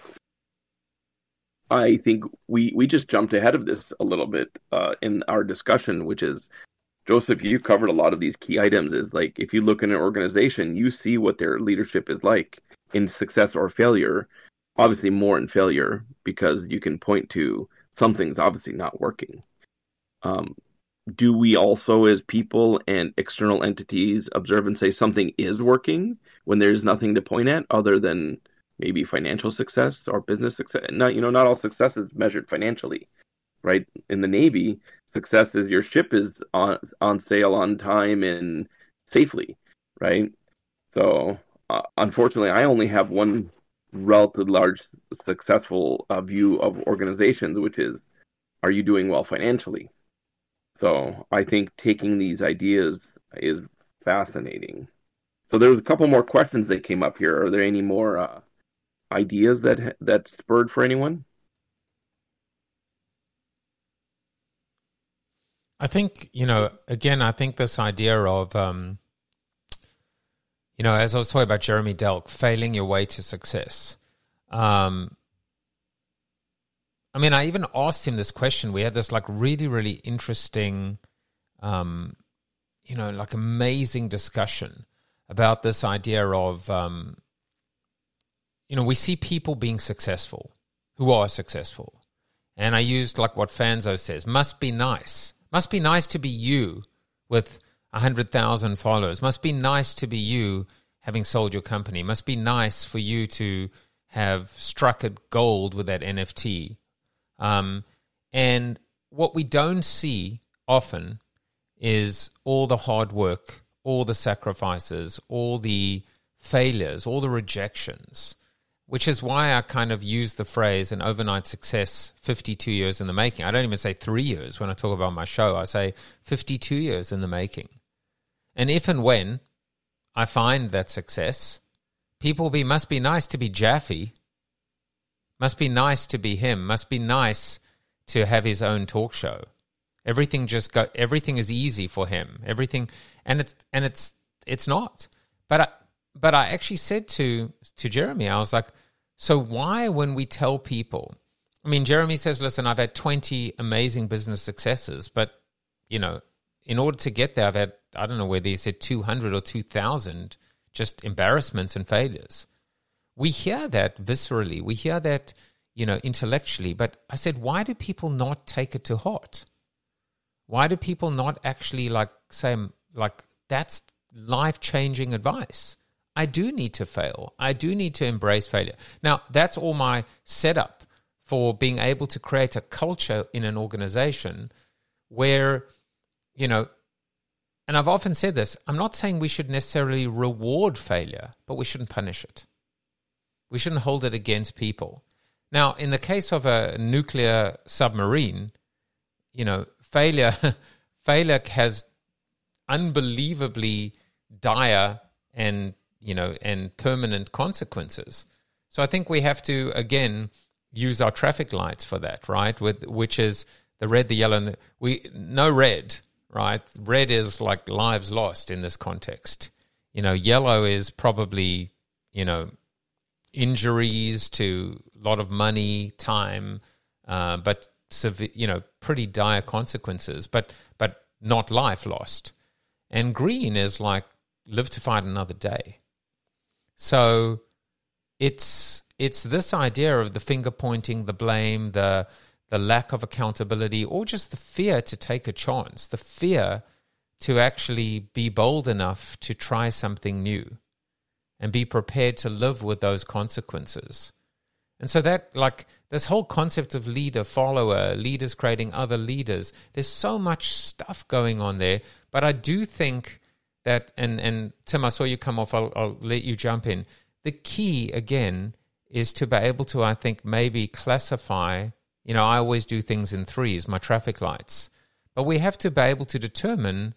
I think we we just jumped ahead of this a little bit uh, in our discussion, which is Joseph, you covered a lot of these key items. Is like if you look in an organization, you see what their leadership is like in success or failure. Obviously, more in failure because you can point to something's obviously not working. Um, do we also, as people and external entities, observe and say something is working when there's nothing to point at other than maybe financial success or business success? Not, you know, not all success is measured financially, right? In the Navy, success is your ship is on on sail on time and safely, right? So, uh, unfortunately, I only have one relatively large successful uh, view of organizations, which is, are you doing well financially? So I think taking these ideas is fascinating. So there's a couple more questions that came up here. Are there any more uh, ideas that that spurred for anyone? I think you know. Again, I think this idea of um, you know, as I was talking about Jeremy Delk, failing your way to success. Um, I mean, I even asked him this question. We had this like really, really interesting, um, you know, like amazing discussion about this idea of, um, you know, we see people being successful who are successful. And I used like what Fanzo says must be nice. Must be nice to be you with 100,000 followers. Must be nice to be you having sold your company. Must be nice for you to have struck at gold with that NFT um, and what we don't see often is all the hard work, all the sacrifices, all the failures, all the rejections, which is why I kind of use the phrase an overnight success 52 years in the making. I don't even say three years when I talk about my show, I say 52 years in the making. And if and when I find that success, people be must be nice to be Jaffe must be nice to be him. Must be nice to have his own talk show. Everything just go. Everything is easy for him. Everything, and it's and it's it's not. But I, but I actually said to to Jeremy, I was like, so why when we tell people? I mean, Jeremy says, listen, I've had twenty amazing business successes, but you know, in order to get there, I've had I don't know whether he said two hundred or two thousand just embarrassments and failures we hear that viscerally, we hear that, you know, intellectually. But I said, why do people not take it to heart? Why do people not actually like say, like, that's life changing advice? I do need to fail. I do need to embrace failure. Now, that's all my setup for being able to create a culture in an organization where, you know, and I've often said this I'm not saying we should necessarily reward failure, but we shouldn't punish it. We shouldn't hold it against people. Now, in the case of a nuclear submarine, you know, failure failure has unbelievably dire and you know and permanent consequences. So I think we have to again use our traffic lights for that, right? With which is the red, the yellow, and the, we no red, right? Red is like lives lost in this context. You know, yellow is probably you know injuries to a lot of money, time, uh, but you know, pretty dire consequences, but but not life lost. And green is like live to fight another day. So it's it's this idea of the finger pointing, the blame, the the lack of accountability, or just the fear to take a chance, the fear to actually be bold enough to try something new and be prepared to live with those consequences. And so that, like, this whole concept of leader, follower, leaders creating other leaders, there's so much stuff going on there. But I do think that, and, and Tim, I saw you come off, I'll, I'll let you jump in. The key, again, is to be able to, I think, maybe classify. You know, I always do things in threes, my traffic lights. But we have to be able to determine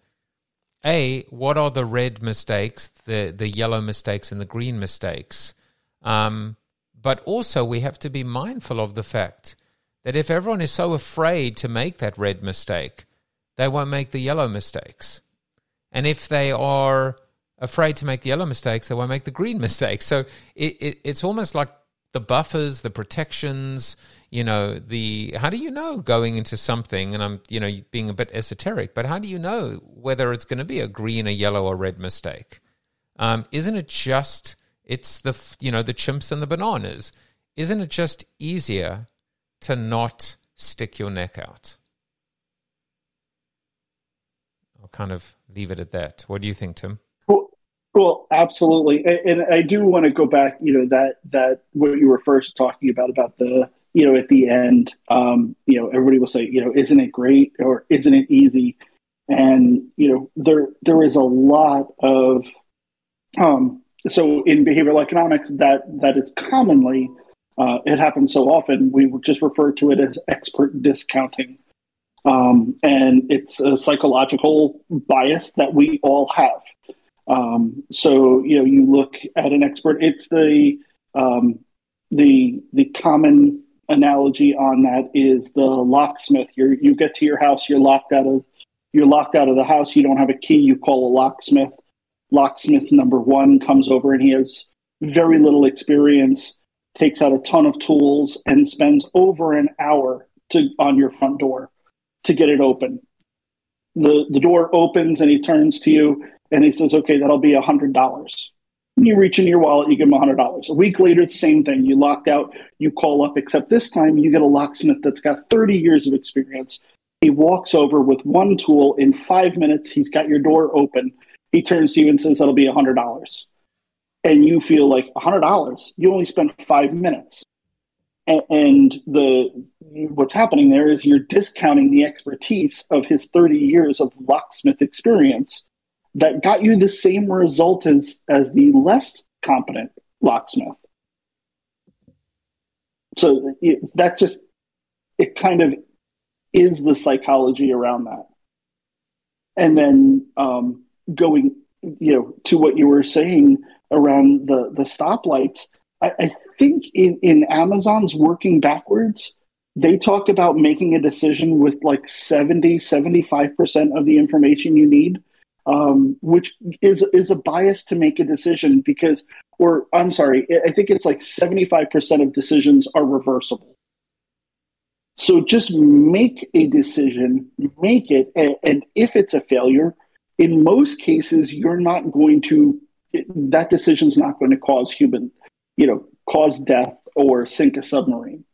a what are the red mistakes, the the yellow mistakes, and the green mistakes. Um, but also, we have to be mindful of the fact that if everyone is so afraid to make that red mistake, they won't make the yellow mistakes. And if they are afraid to make the yellow mistakes, they won't make the green mistakes. So it, it, it's almost like the buffers, the protections, you know, the how do you know going into something? And I'm, you know, being a bit esoteric, but how do you know whether it's going to be a green, a yellow, or red mistake? Um, isn't it just it's the you know the chimps and the bananas? Isn't it just easier to not stick your neck out? I'll kind of leave it at that. What do you think, Tim? Well, well absolutely, and, and I do want to go back. You know that that what you were first talking about about the you know at the end. Um, you know, everybody will say, you know, isn't it great or isn't it easy? And you know, there there is a lot of um, so in behavioral economics that that is commonly uh, it happens so often we just refer to it as expert discounting um, and it's a psychological bias that we all have. Um, so you know, you look at an expert. It's the um, the the common analogy on that is the locksmith. You you get to your house, you're locked out of you're locked out of the house. You don't have a key. You call a locksmith. Locksmith number one comes over and he has very little experience. Takes out a ton of tools and spends over an hour to on your front door to get it open. The, the door opens and he turns to you and he says, okay, that'll be a $100. You reach in your wallet, you give a $100. A week later, the same thing. You locked out, you call up, except this time you get a locksmith that's got 30 years of experience. He walks over with one tool in five minutes. He's got your door open. He turns to you and says, that'll be a $100. And you feel like a $100? You only spent five minutes and the what's happening there is you're discounting the expertise of his 30 years of locksmith experience that got you the same result as as the less competent locksmith. So it, that just it kind of is the psychology around that. And then um, going you know to what you were saying around the the stoplights I, I think in, in Amazon's working backwards, they talk about making a decision with like 70, 75% of the information you need, um, which is, is a bias to make a decision because, or I'm sorry, I think it's like 75% of decisions are reversible. So just make a decision, make it, and, and if it's a failure, in most cases, you're not going to, that decision's not going to cause human you know, cause death or sink a submarine.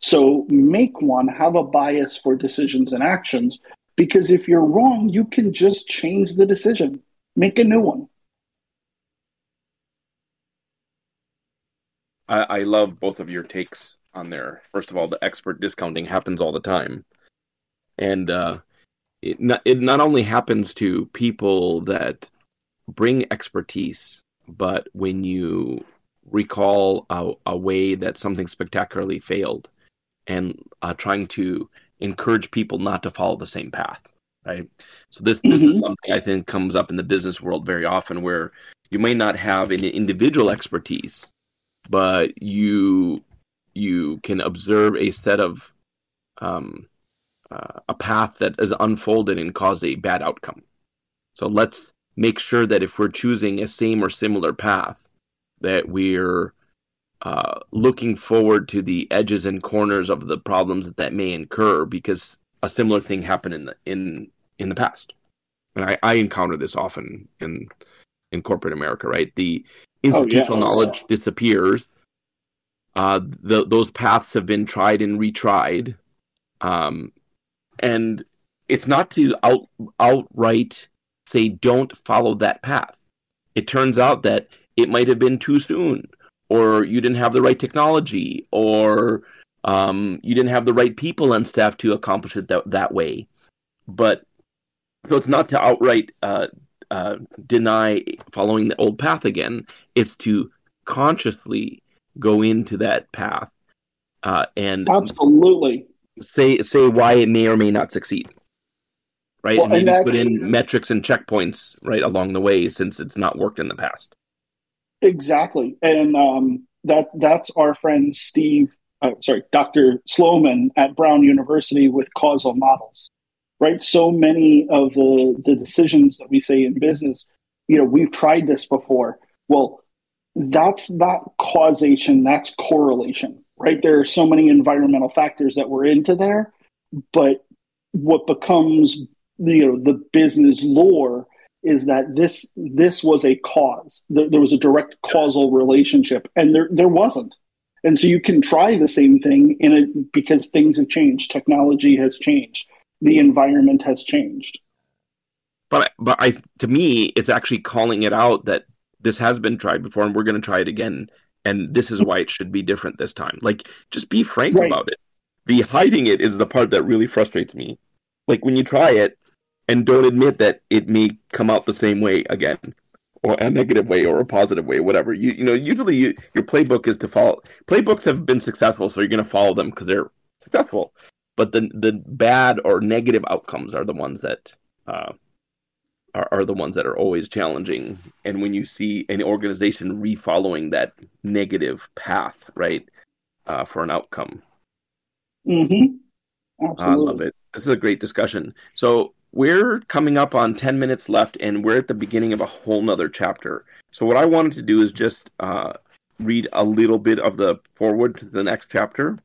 So make one, have a bias for decisions and actions, because if you're wrong, you can just change the decision, make a new one. I, I love both of your takes on there. First of all, the expert discounting happens all the time. And uh, it, not, it not only happens to people that bring expertise, but when you recall a, a way that something spectacularly failed and uh, trying to encourage people not to follow the same path right so this mm-hmm. this is mm-hmm. something i think comes up in the business world very often where you may not have any individual expertise but you you can observe a set of um, uh, a path that is unfolded and caused a bad outcome so let's make sure that if we're choosing a same or similar path that we're uh, looking forward to the edges and corners of the problems that that may incur because a similar thing happened in the in in the past, and I, I encounter this often in in corporate America. Right, the institutional oh, yeah. knowledge disappears. Uh, the, those paths have been tried and retried, um, and it's not to out outright say don't follow that path. It turns out that it might have been too soon, or you didn't have the right technology, or um, you didn't have the right people and staff to accomplish it that, that way. But so it's not to outright uh, uh, deny following the old path again. It's to consciously go into that path uh, and absolutely say say why it may or may not succeed. Right, well, and maybe put in metrics and checkpoints right along the way since it's not worked in the past. Exactly, and um, that that's our friend Steve. Uh, sorry, Dr. Sloman at Brown University with causal models. Right, so many of the the decisions that we say in business you know, we've tried this before. Well, that's not causation, that's correlation, right? There are so many environmental factors that were into there, but what becomes you know the business lore is that this this was a cause. There, there was a direct causal relationship, and there there wasn't. And so you can try the same thing in it because things have changed, technology has changed, the environment has changed. But but I to me, it's actually calling it out that this has been tried before, and we're going to try it again, and this is why it should be different this time. Like, just be frank right. about it. The hiding it is the part that really frustrates me. Like when you try it and don't admit that it may come out the same way again, or a negative way, or a positive way, whatever. You you know usually you, your playbook is to follow. Playbooks have been successful, so you're going to follow them because they're successful. But the the bad or negative outcomes are the ones that uh, are, are the ones that are always challenging. And when you see an organization refollowing that negative path, right, uh, for an outcome. Mm-hmm. I love it. This is a great discussion. So we're coming up on 10 minutes left and we're at the beginning of a whole nother chapter. So what I wanted to do is just uh, read a little bit of the forward to the next chapter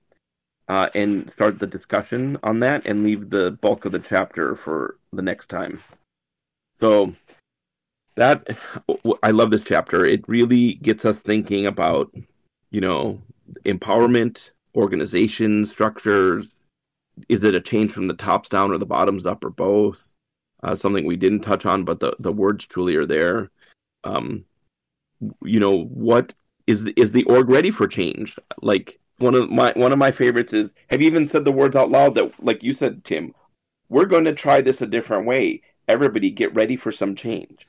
uh, and start the discussion on that and leave the bulk of the chapter for the next time. So that I love this chapter. It really gets us thinking about, you know, empowerment, organization structures. Is it a change from the tops down or the bottoms up or both? Uh, something we didn't touch on, but the, the words truly are there. Um, you know, what is the, is the org ready for change? Like one of my one of my favorites is have you even said the words out loud that like you said, Tim? We're going to try this a different way everybody get ready for some change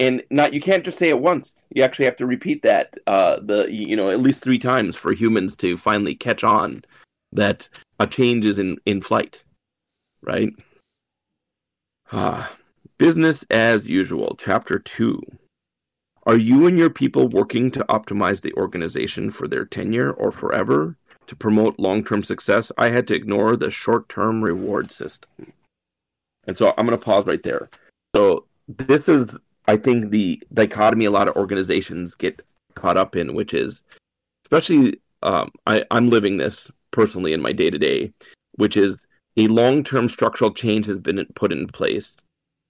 and not you can't just say it once you actually have to repeat that uh the you know at least three times for humans to finally catch on that a change is in in flight right? Ah business as usual. Chapter 2 are you and your people working to optimize the organization for their tenure or forever? To promote long-term success i had to ignore the short-term reward system. And so I'm going to pause right there. So this is, I think, the dichotomy a lot of organizations get caught up in, which is, especially, um, I, I'm living this personally in my day to day, which is a long term structural change has been put in place,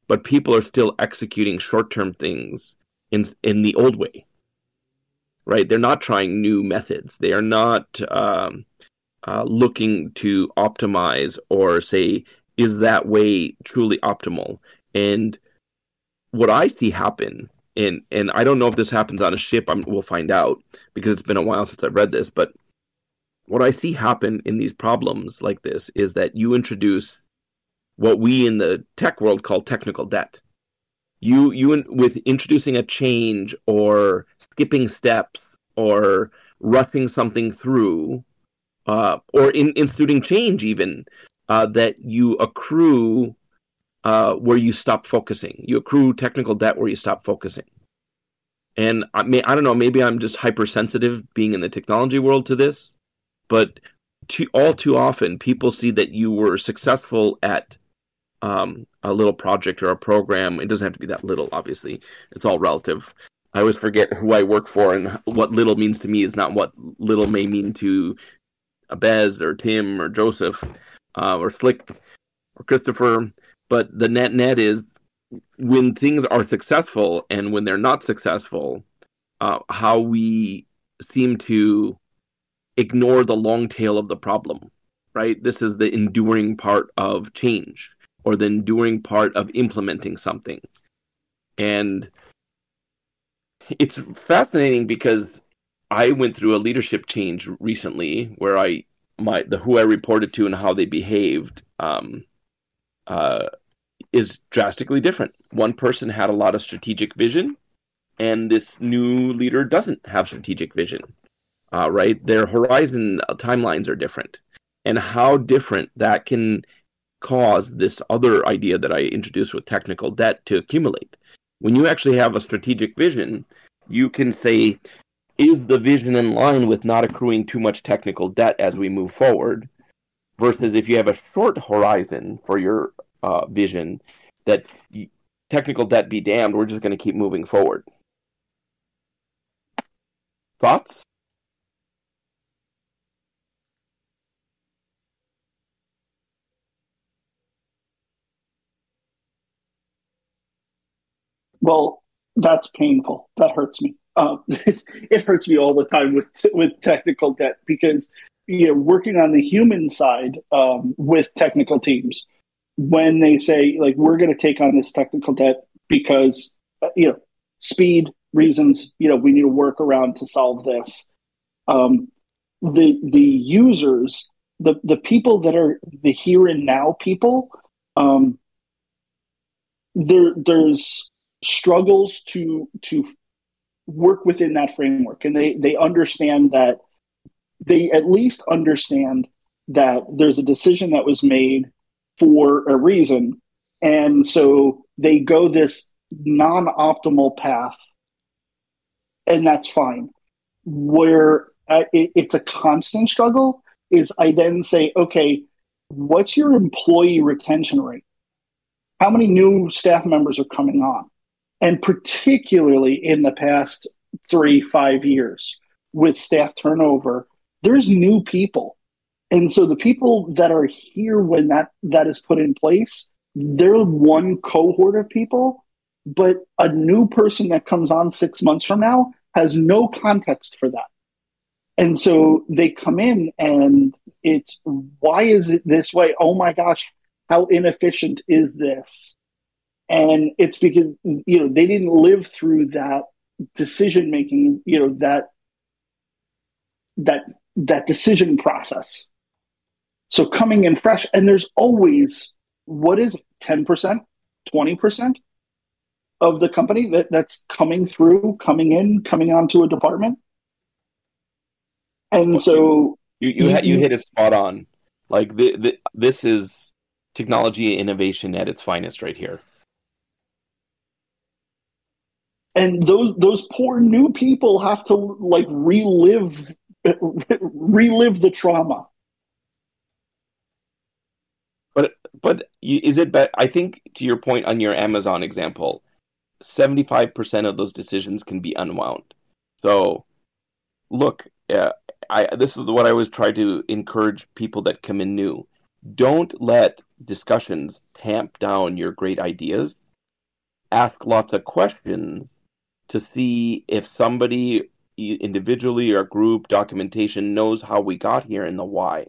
but people are still executing short term things in in the old way. Right? They're not trying new methods. They are not um, uh, looking to optimize or say, is that way truly optimal? And what I see happen, and and I don't know if this happens on a ship. I'm, we'll find out because it's been a while since I've read this. But what I see happen in these problems like this is that you introduce what we in the tech world call technical debt. You you with introducing a change or skipping steps or rushing something through, uh, or in, instituting change even uh, that you accrue uh, where you stop focusing. You accrue technical debt where you stop focusing. And I, may, I don't know, maybe I'm just hypersensitive being in the technology world to this, but too, all too often people see that you were successful at um, a little project or a program. It doesn't have to be that little, obviously. It's all relative. I always forget who I work for and what little means to me is not what little may mean to Bez or Tim or Joseph uh, or Slick or Christopher. But the net net is when things are successful and when they're not successful, uh, how we seem to ignore the long tail of the problem, right? This is the enduring part of change or the enduring part of implementing something. And it's fascinating because I went through a leadership change recently where I my the who I reported to and how they behaved um, uh, is drastically different. One person had a lot of strategic vision, and this new leader doesn't have strategic vision. Uh, right, their horizon uh, timelines are different, and how different that can cause this other idea that I introduced with technical debt to accumulate. When you actually have a strategic vision, you can say is the vision in line with not accruing too much technical debt as we move forward? Versus if you have a short horizon for your uh, vision, that technical debt be damned, we're just going to keep moving forward. Thoughts? Well, that's painful. That hurts me. Um, it hurts me all the time with with technical debt because you know working on the human side um, with technical teams when they say like we're going to take on this technical debt because uh, you know speed reasons you know we need to work around to solve this um, the the users the the people that are the here and now people um, there there's struggles to to work within that framework. And they they understand that they at least understand that there's a decision that was made for a reason. And so they go this non-optimal path and that's fine. Where uh, it, it's a constant struggle is i then say okay what's your employee retention rate? How many new staff members are coming on and particularly in the past three, five years with staff turnover, there's new people. And so the people that are here when that, that is put in place, they're one cohort of people, but a new person that comes on six months from now has no context for that. And so they come in and it's why is it this way? Oh my gosh, how inefficient is this? And it's because you know they didn't live through that decision making you know that that that decision process. So coming in fresh and there's always what is 10% 20% of the company that, that's coming through coming in coming onto a department? And so you you, you, you hit it spot on. Like the, the, this is technology innovation at its finest right here and those those poor new people have to like relive relive the trauma. But but is it bet i think to your point on your amazon example 75% of those decisions can be unwound. So look uh, I, this is what i was trying to encourage people that come in new. Don't let discussions tamp down your great ideas. Ask lots of questions to see if somebody individually or group documentation knows how we got here and the why,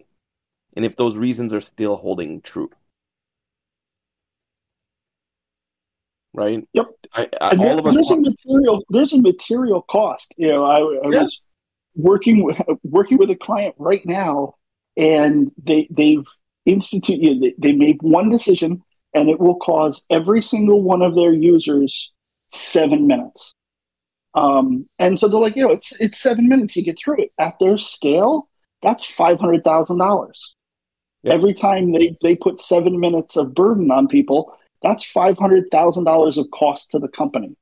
and if those reasons are still holding true. Right. Yep. I, I, all of us there's a material. There's a material cost. You know, I, I yeah. was working with, working with a client right now, and they they've instituted. They, they made one decision, and it will cause every single one of their users seven minutes. Um, and so they're like, you know, it's it's seven minutes, you get through it. At their scale, that's five hundred thousand dollars. Every time they, they put seven minutes of burden on people, that's five hundred thousand dollars of cost to the company.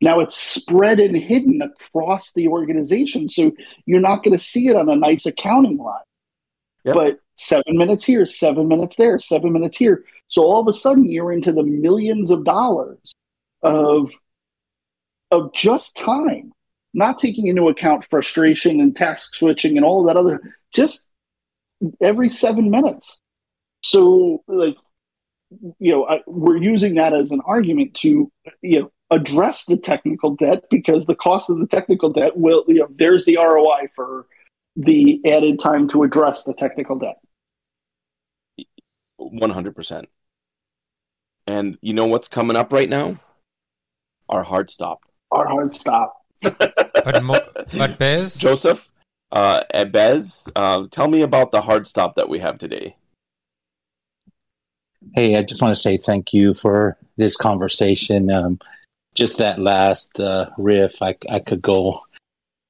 Now it's spread and hidden across the organization, so you're not going to see it on a nice accounting line. Yep. But seven minutes here, seven minutes there, seven minutes here. So all of a sudden, you're into the millions of dollars of of just time, not taking into account frustration and task switching and all that other, just every seven minutes. So, like, you know, I, we're using that as an argument to, you know, address the technical debt because the cost of the technical debt will, you know, there's the ROI for the added time to address the technical debt. 100%. And you know what's coming up right now? Our hard stop our hard stop. but, mo- but Bez? Joseph, uh, Bez, uh, tell me about the hard stop that we have today. Hey, I just want to say thank you for this conversation. Um, just that last uh, riff, I, I could go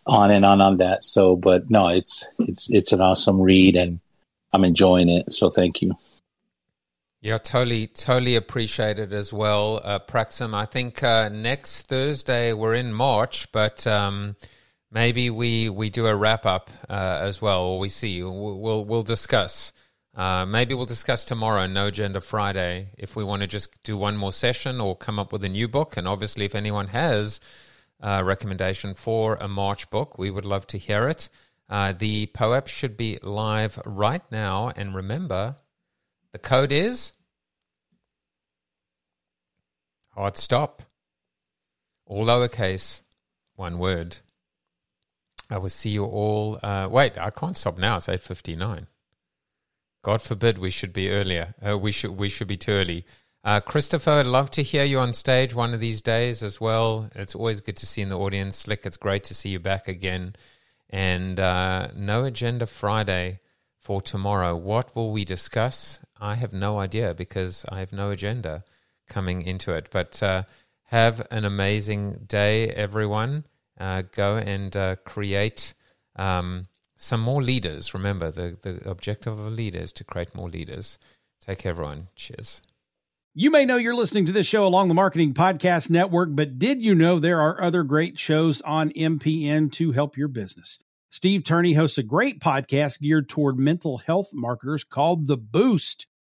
on and on on that. So, but no, it's it's it's an awesome read, and I'm enjoying it. So, thank you. Yeah, totally, totally appreciate it as well, uh, Praxim. I think uh, next Thursday we're in March, but um, maybe we we do a wrap up uh, as well, or we see. We'll we'll, discuss Uh, maybe we'll discuss tomorrow, No Agenda Friday, if we want to just do one more session or come up with a new book. And obviously, if anyone has a recommendation for a March book, we would love to hear it. Uh, the POAP should be live right now. And remember, the code is hard stop, all lowercase, one word. I will see you all. Uh, wait, I can't stop now. It's eight fifty nine. God forbid we should be earlier. Uh, we should we should be too early. Uh, Christopher, I'd love to hear you on stage one of these days as well. It's always good to see in the audience. Slick, it's great to see you back again. And uh, no agenda Friday for tomorrow. What will we discuss? I have no idea because I have no agenda coming into it. But uh, have an amazing day, everyone. Uh, go and uh, create um, some more leaders. Remember, the, the objective of a leader is to create more leaders. Take care, everyone. Cheers. You may know you're listening to this show along the Marketing Podcast Network, but did you know there are other great shows on MPN to help your business? Steve Turney hosts a great podcast geared toward mental health marketers called The Boost.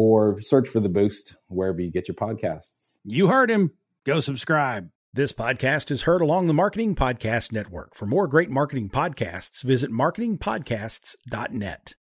or search for The Boost wherever you get your podcasts. You heard him. Go subscribe. This podcast is heard along the Marketing Podcast Network. For more great marketing podcasts, visit marketingpodcasts.net.